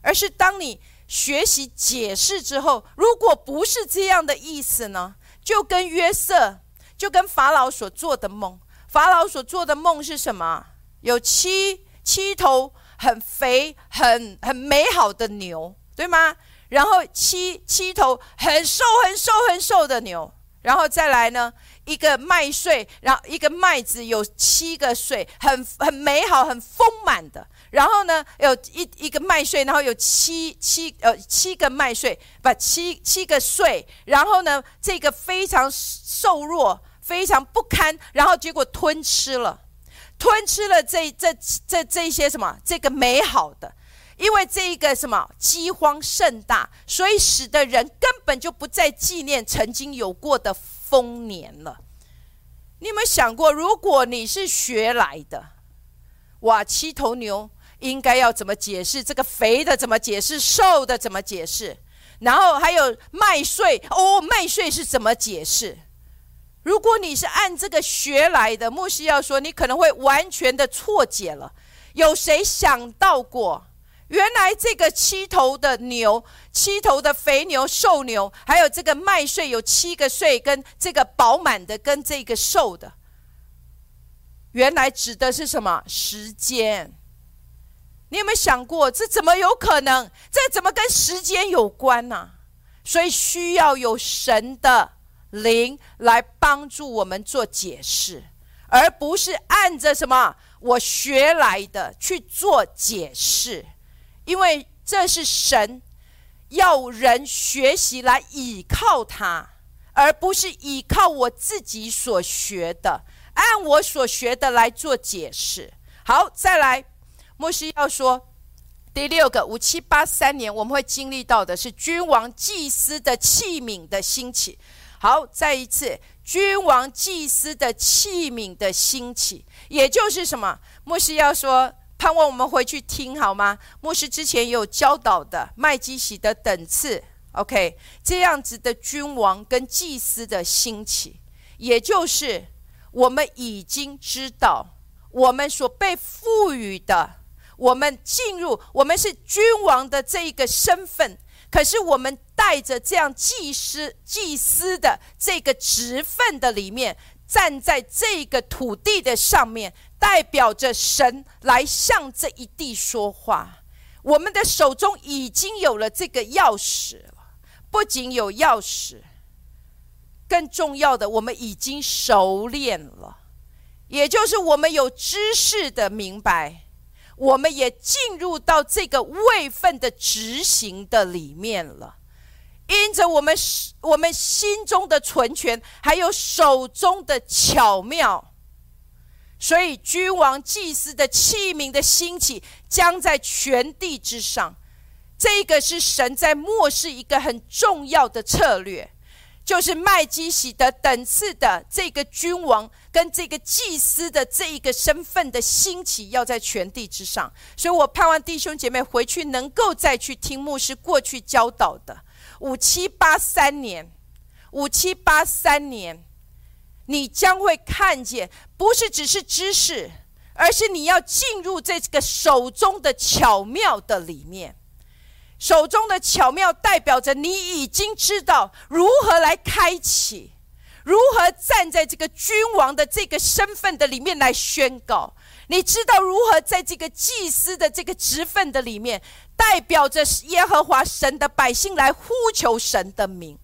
而是当你学习解释之后，如果不是这样的意思呢？就跟约瑟。”就跟法老所做的梦，法老所做的梦是什么？有七七头很肥、很很美好的牛，对吗？然后七七头很瘦、很瘦、很瘦的牛，然后再来呢，一个麦穗，然后一个麦子有七个穗，很很美好、很丰满的。然后呢，有一一个麦穗，然后有七七呃七个麦穗，把七七个穗，然后呢，这个非常瘦弱、非常不堪，然后结果吞吃了，吞吃了这这这这些什么？这个美好的，因为这一个什么饥荒甚大，所以使得人根本就不再纪念曾经有过的丰年了。你有没有想过，如果你是学来的，哇，七头牛？应该要怎么解释这个肥的？怎么解释瘦的？怎么解释？然后还有麦穗哦，麦穗是怎么解释？如果你是按这个学来的，牧师要说，你可能会完全的错解了。有谁想到过，原来这个七头的牛、七头的肥牛、瘦牛，还有这个麦穗有七个穗，跟这个饱满的，跟这个瘦的，原来指的是什么时间？你有没有想过，这怎么有可能？这怎么跟时间有关呢？所以需要有神的灵来帮助我们做解释，而不是按着什么我学来的去做解释，因为这是神要人学习来倚靠他，而不是倚靠我自己所学的，按我所学的来做解释。好，再来。牧师要说，第六个五七八三年，我们会经历到的是君王祭司的器皿的兴起。好，再一次，君王祭司的器皿的兴起，也就是什么？牧师要说，盼望我们回去听好吗？牧师之前有教导的麦基喜的等次，OK，这样子的君王跟祭司的兴起，也就是我们已经知道，我们所被赋予的。我们进入，我们是君王的这一个身份，可是我们带着这样祭司、祭司的这个职分的里面，站在这个土地的上面，代表着神来向这一地说话。我们的手中已经有了这个钥匙了，不仅有钥匙，更重要的，我们已经熟练了，也就是我们有知识的明白。我们也进入到这个位份的执行的里面了，因着我们我们心中的存全，还有手中的巧妙，所以君王祭司的器皿的兴起，将在全地之上。这个是神在末世一个很重要的策略。就是麦基喜德等次的这个君王跟这个祭司的这一个身份的兴起，要在全地之上。所以我盼望弟兄姐妹回去能够再去听牧师过去教导的五七八三年，五七八三年，你将会看见，不是只是知识，而是你要进入这个手中的巧妙的里面。手中的巧妙代表着你已经知道如何来开启，如何站在这个君王的这个身份的里面来宣告。你知道如何在这个祭司的这个职分的里面，代表着耶和华神的百姓来呼求神的名。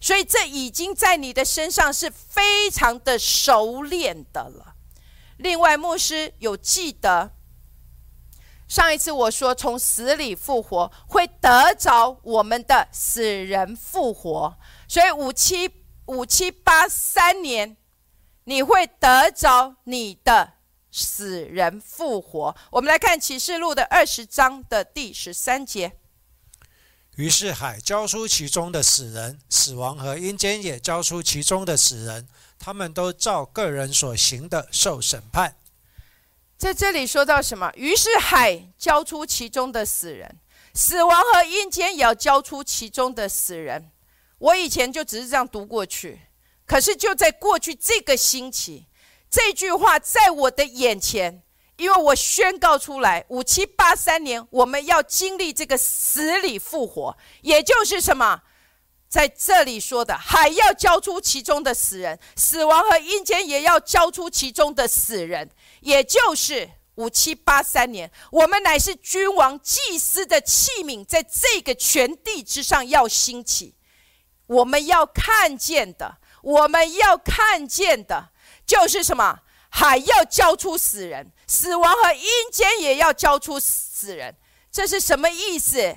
所以这已经在你的身上是非常的熟练的了。另外，牧师有记得。上一次我说从死里复活会得着我们的死人复活，所以五七五七八三年你会得着你的死人复活。我们来看启示录的二十章的第十三节。于是海交出其中的死人，死亡和阴间也交出其中的死人，他们都照个人所行的受审判。在这里说到什么？于是海交出其中的死人，死亡和阴间也要交出其中的死人。我以前就只是这样读过去，可是就在过去这个星期，这句话在我的眼前。因为我宣告出来，五七八三年我们要经历这个死里复活，也就是什么，在这里说的，还要交出其中的死人，死亡和阴间也要交出其中的死人，也就是五七八三年，我们乃是君王祭司的器皿，在这个全地之上要兴起，我们要看见的，我们要看见的，就是什么？还要交出死人，死亡和阴间也要交出死人，这是什么意思？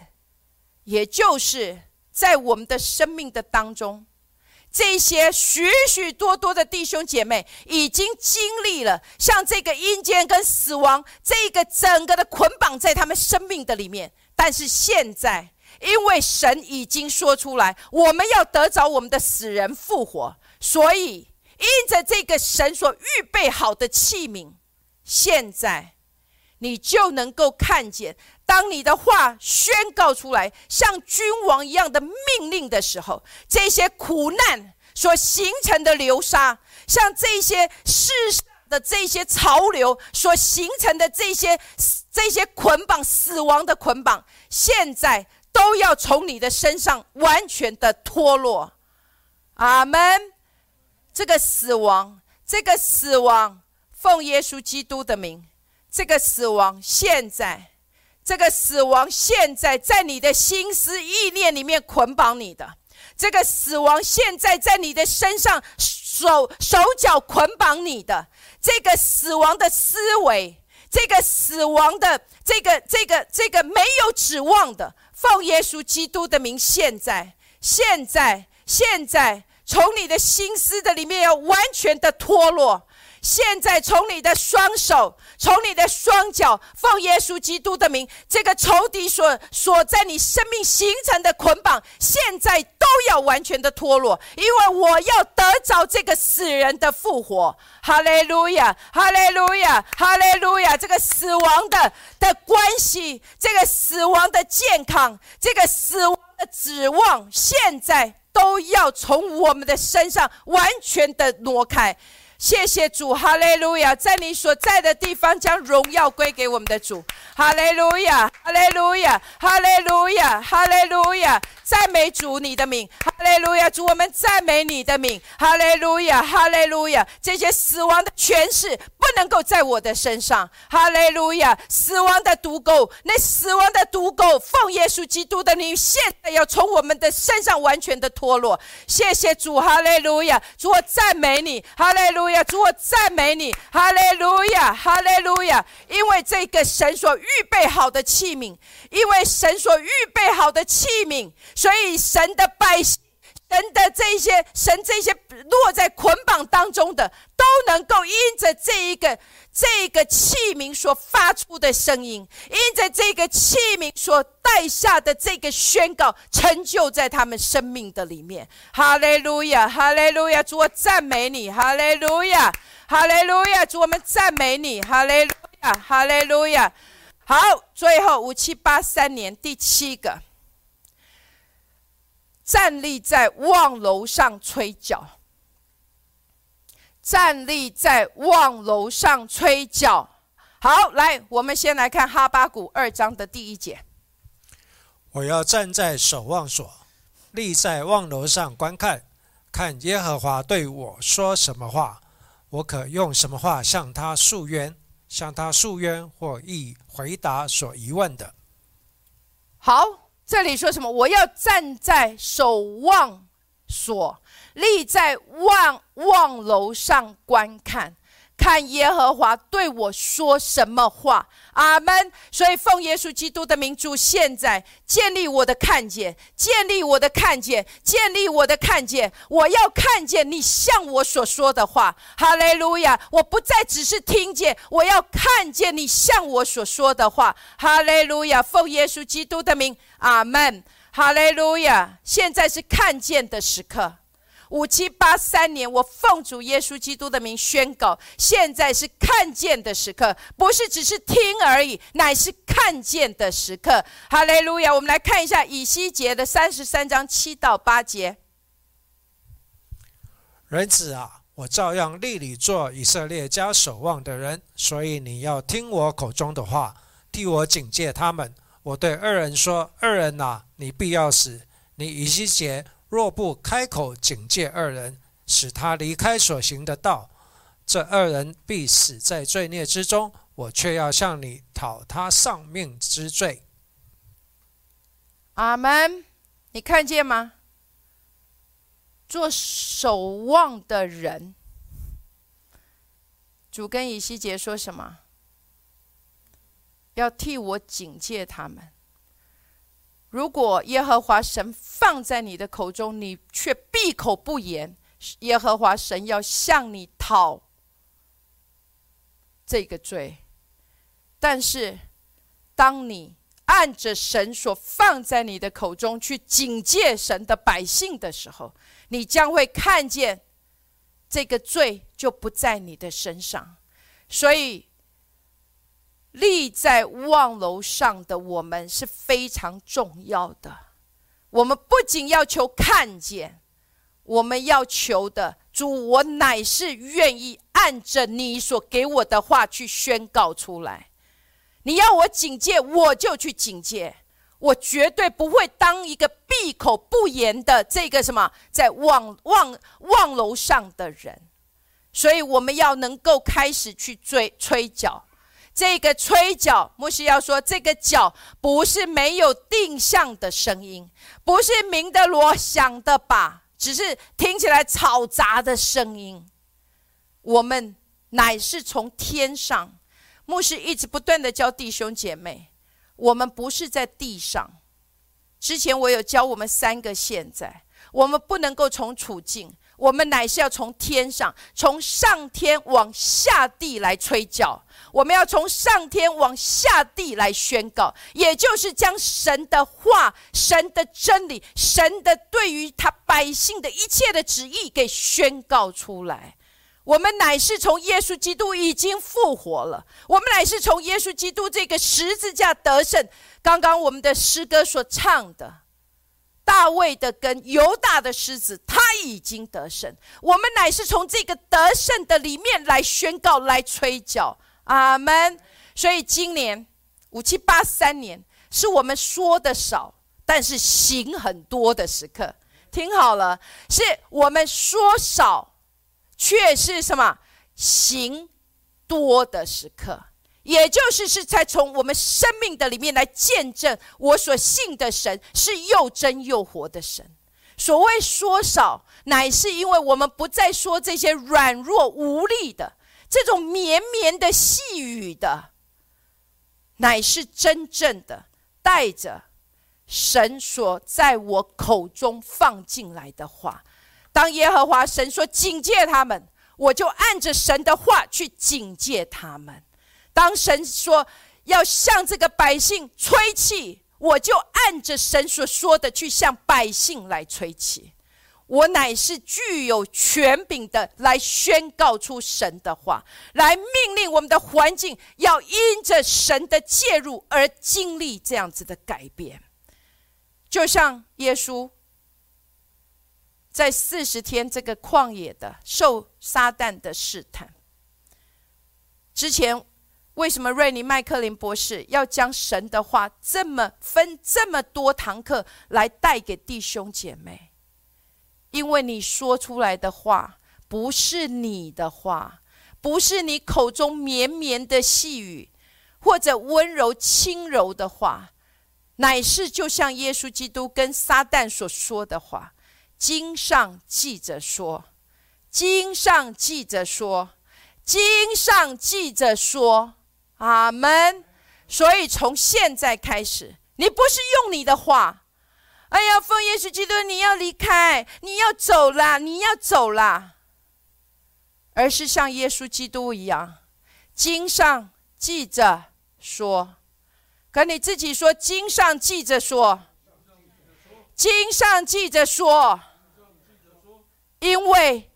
也就是在我们的生命的当中，这些许许多多的弟兄姐妹已经经历了像这个阴间跟死亡这个整个的捆绑在他们生命的里面，但是现在因为神已经说出来，我们要得着我们的死人复活，所以。因着这个神所预备好的器皿，现在你就能够看见，当你的话宣告出来，像君王一样的命令的时候，这些苦难所形成的流沙，像这些世上的这些潮流所形成的这些这些捆绑、死亡的捆绑，现在都要从你的身上完全的脱落。阿门。这个死亡，这个死亡，奉耶稣基督的名，这个死亡现在，这个死亡现在在你的心思意念里面捆绑你的，这个死亡现在在你的身上手手脚捆绑你的，这个死亡的思维，这个死亡的这个这个这个没有指望的，奉耶稣基督的名，现在现在现在。从你的心思的里面要完全的脱落。现在从你的双手，从你的双脚，奉耶稣基督的名，这个仇敌所所在你生命形成的捆绑，现在都要完全的脱落。因为我要得着这个死人的复活。哈利路亚，哈利路亚，哈利路亚。这个死亡的的关系，这个死亡的健康，这个死亡的指望，现在。都要从我们的身上完全的挪开。谢谢主，哈利路亚！在你所在的地方，将荣耀归给我们的主，哈利路亚，哈利路亚，哈利路亚，哈利路亚！赞美主你的名，哈利路亚！主我们赞美你的名，哈利路亚，哈利路亚！这些死亡的权势不能够在我的身上，哈利路亚！死亡的毒狗，那死亡的毒狗，奉耶稣基督的名，现在要从我们的身上完全的脱落。谢谢主，哈利路亚！主我赞美你，哈利路。主，我赞美你，哈利路亚，哈利路亚！因为这个神所预备好的器皿，因为神所预备好的器皿，所以神的百姓。神的这些神这些落在捆绑当中的，都能够因着这一个这个器皿所发出的声音，因着这个器皿所带下的这个宣告，成就在他们生命的里面。哈利路亚，哈利路亚，主我赞美你，哈利路亚，哈利路亚，主我们赞美你，哈利路亚，哈利路亚。好，最后五七八三年第七个。站立在望楼上吹角，站立在望楼上吹角。好，来，我们先来看哈巴谷二章的第一节。我要站在守望所，立在望楼上观看，看耶和华对我说什么话，我可用什么话向他诉冤，向他诉冤，或以回答所疑问的。好。这里说什么？我要站在守望所，立在望望楼上观看，看耶和华对我说什么话。阿门。所以奉耶稣基督的名，主现在建立我的看见，建立我的看见，建立我的看见。我要看见你向我所说的话。哈利路亚！我不再只是听见，我要看见你向我所说的话。哈利路亚！奉耶稣基督的名，阿门。哈利路亚！现在是看见的时刻。五七八三年，我奉主耶稣基督的名宣告：现在是看见的时刻，不是只是听而已，乃是看见的时刻。哈利路亚！我们来看一下以西结的三十三章七到八节。人子啊，我照样立你做以色列家守望的人，所以你要听我口中的话，替我警戒他们。我对二人说：“二人呐，你必要死。你以西结若不开口警戒二人，使他离开所行的道，这二人必死在罪孽之中。我却要向你讨他丧命之罪。”阿门。你看见吗？做守望的人，主跟以西结说什么？要替我警戒他们。如果耶和华神放在你的口中，你却闭口不言，耶和华神要向你讨这个罪。但是，当你按着神所放在你的口中去警戒神的百姓的时候，你将会看见这个罪就不在你的身上。所以。立在望楼上的我们是非常重要的。我们不仅要求看见，我们要求的主，我乃是愿意按着你所给我的话去宣告出来。你要我警戒，我就去警戒。我绝对不会当一个闭口不言的这个什么在望望望楼上的人。所以我们要能够开始去追吹角。这个吹角，牧师要说，这个角不是没有定向的声音，不是鸣的锣响的靶，只是听起来嘈杂的声音。我们乃是从天上，牧师一直不断的教弟兄姐妹，我们不是在地上。之前我有教我们三个现在，我们不能够从处境。我们乃是要从天上，从上天往下地来吹角。我们要从上天往下地来宣告，也就是将神的话、神的真理、神的对于他百姓的一切的旨意给宣告出来。我们乃是从耶稣基督已经复活了，我们乃是从耶稣基督这个十字架得胜。刚刚我们的诗歌所唱的。大卫的根犹大的狮子，他已经得胜。我们乃是从这个得胜的里面来宣告、来吹角。阿门。所以今年五七八三年，是我们说的少，但是行很多的时刻。听好了，是我们说少，却是什么行多的时刻。也就是是在从我们生命的里面来见证，我所信的神是又真又活的神。所谓说少，乃是因为我们不再说这些软弱无力的、这种绵绵的细语的，乃是真正的带着神所在我口中放进来的话。当耶和华神说警戒他们，我就按着神的话去警戒他们。当神说要向这个百姓吹气，我就按着神所说的去向百姓来吹气。我乃是具有权柄的，来宣告出神的话，来命令我们的环境要因着神的介入而经历这样子的改变。就像耶稣在四十天这个旷野的受撒旦的试探之前。为什么瑞尼麦克林博士要将神的话这么分这么多堂课来带给弟兄姐妹？因为你说出来的话不是你的话，不是你口中绵绵的细语，或者温柔轻柔的话，乃是就像耶稣基督跟撒旦所说的话。经上记着说，经上记着说。经上记着说：“阿门。”所以从现在开始，你不是用你的话，哎呀，奉耶稣基督，你要离开，你要走啦，你要走啦，而是像耶稣基督一样，经上记着说，可你自己说，经上记着说，经上记着说，因为。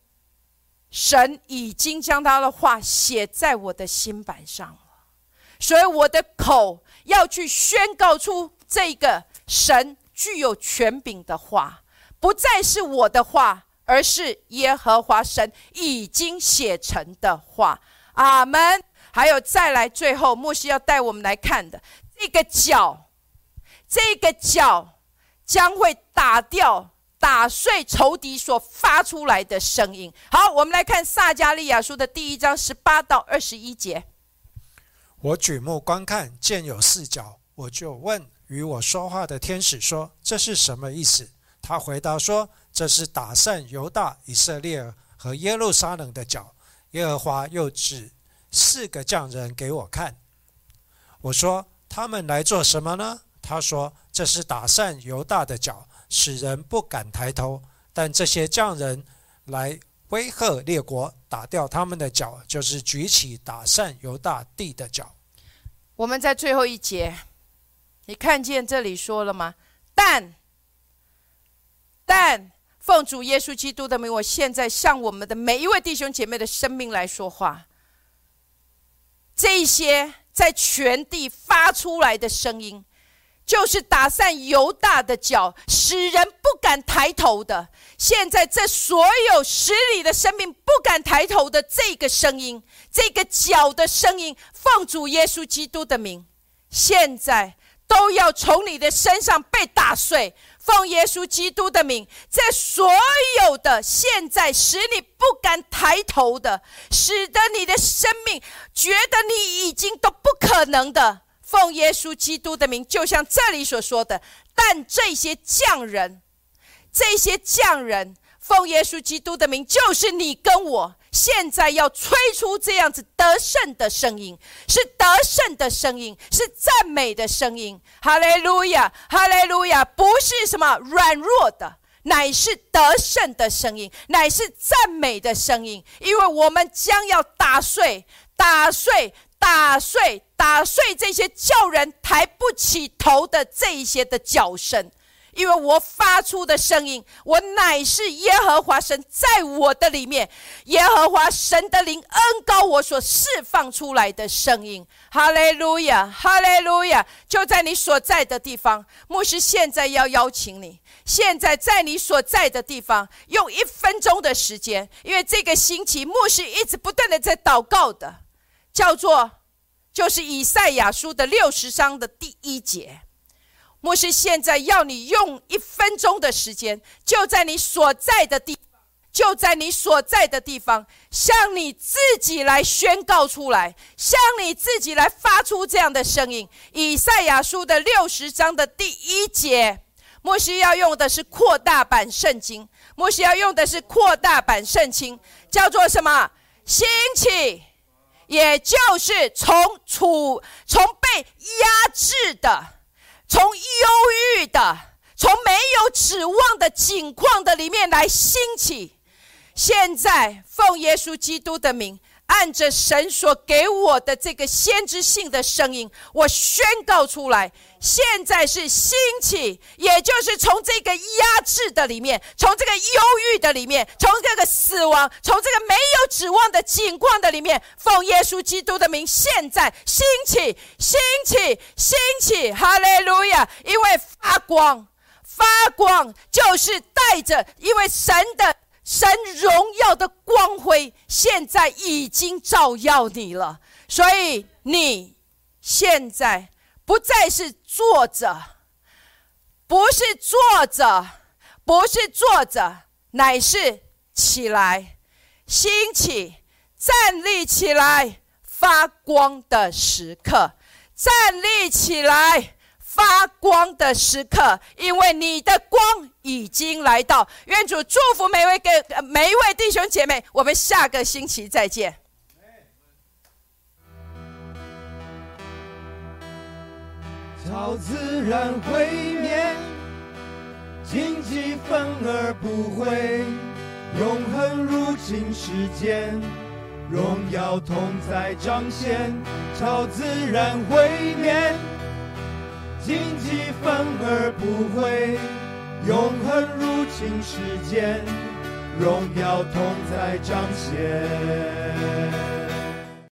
神已经将他的话写在我的心板上了，所以我的口要去宣告出这个神具有权柄的话，不再是我的话，而是耶和华神已经写成的话。阿门。还有再来，最后牧师要带我们来看的这个角，这个角将会打掉。打碎仇敌所发出来的声音。好，我们来看撒加利亚书的第一章十八到二十一节。我举目观看，见有四角，我就问与我说话的天使说：“这是什么意思？”他回答说：“这是打散犹大、以色列和耶路撒冷的角。”耶和华又指四个匠人给我看。我说：“他们来做什么呢？”他说：“这是打散犹大的角。”使人不敢抬头，但这些匠人来威吓列国，打掉他们的脚，就是举起打散犹大地的脚。我们在最后一节，你看见这里说了吗？但但奉主耶稣基督的名，我现在向我们的每一位弟兄姐妹的生命来说话。这些在全地发出来的声音。就是打散犹大的脚，使人不敢抬头的。现在这所有使你的生命不敢抬头的这个声音，这个脚的声音，奉主耶稣基督的名，现在都要从你的身上被打碎。奉耶稣基督的名，这所有的现在使你不敢抬头的，使得你的生命觉得你已经都不可能的。奉耶稣基督的名，就像这里所说的，但这些匠人，这些匠人，奉耶稣基督的名，就是你跟我现在要吹出这样子得胜的声音，是得胜的声音，是赞美的声音。哈利路亚，哈利路亚，不是什么软弱的，乃是得胜的声音，乃是赞美的声音，因为我们将要打碎，打碎。打碎、打碎这些叫人抬不起头的这一些的叫声，因为我发出的声音，我乃是耶和华神在我的里面，耶和华神的灵恩高我所释放出来的声音。哈利路亚，哈利路亚！就在你所在的地方，牧师现在要邀请你，现在在你所在的地方，用一分钟的时间，因为这个星期牧师一直不断的在祷告的。叫做，就是以赛亚书的六十章的第一节。牧师现在要你用一分钟的时间，就在你所在的地，就在你所在的地方，向你自己来宣告出来，向你自己来发出这样的声音。以赛亚书的六十章的第一节，牧师要用的是扩大版圣经，牧师要用的是扩大版圣经，叫做什么？兴起。也就是从处从被压制的，从忧郁的，从没有指望的境况的里面来兴起。现在奉耶稣基督的名。按着神所给我的这个先知性的声音，我宣告出来：现在是兴起，也就是从这个压制的里面，从这个忧郁的里面，从这个死亡，从这个没有指望的景况的里面，奉耶稣基督的名，现在兴起，兴起，兴起，哈利路亚！因为发光，发光就是带着，因为神的。神荣耀的光辉现在已经照耀你了，所以你现在不再是坐着，不是坐着，不是坐着，乃是起来，兴起，站立起来，发光的时刻，站立起来。发光的时刻，因为你的光已经来到，愿主祝福每位各每一位弟兄姐妹，我们下个星期再见。超自然毁灭，荆棘反而不会，永恒入侵世间，荣耀同在彰显，超自然毁灭。荆棘反而不会，永恒入侵世间，荣耀同在彰显。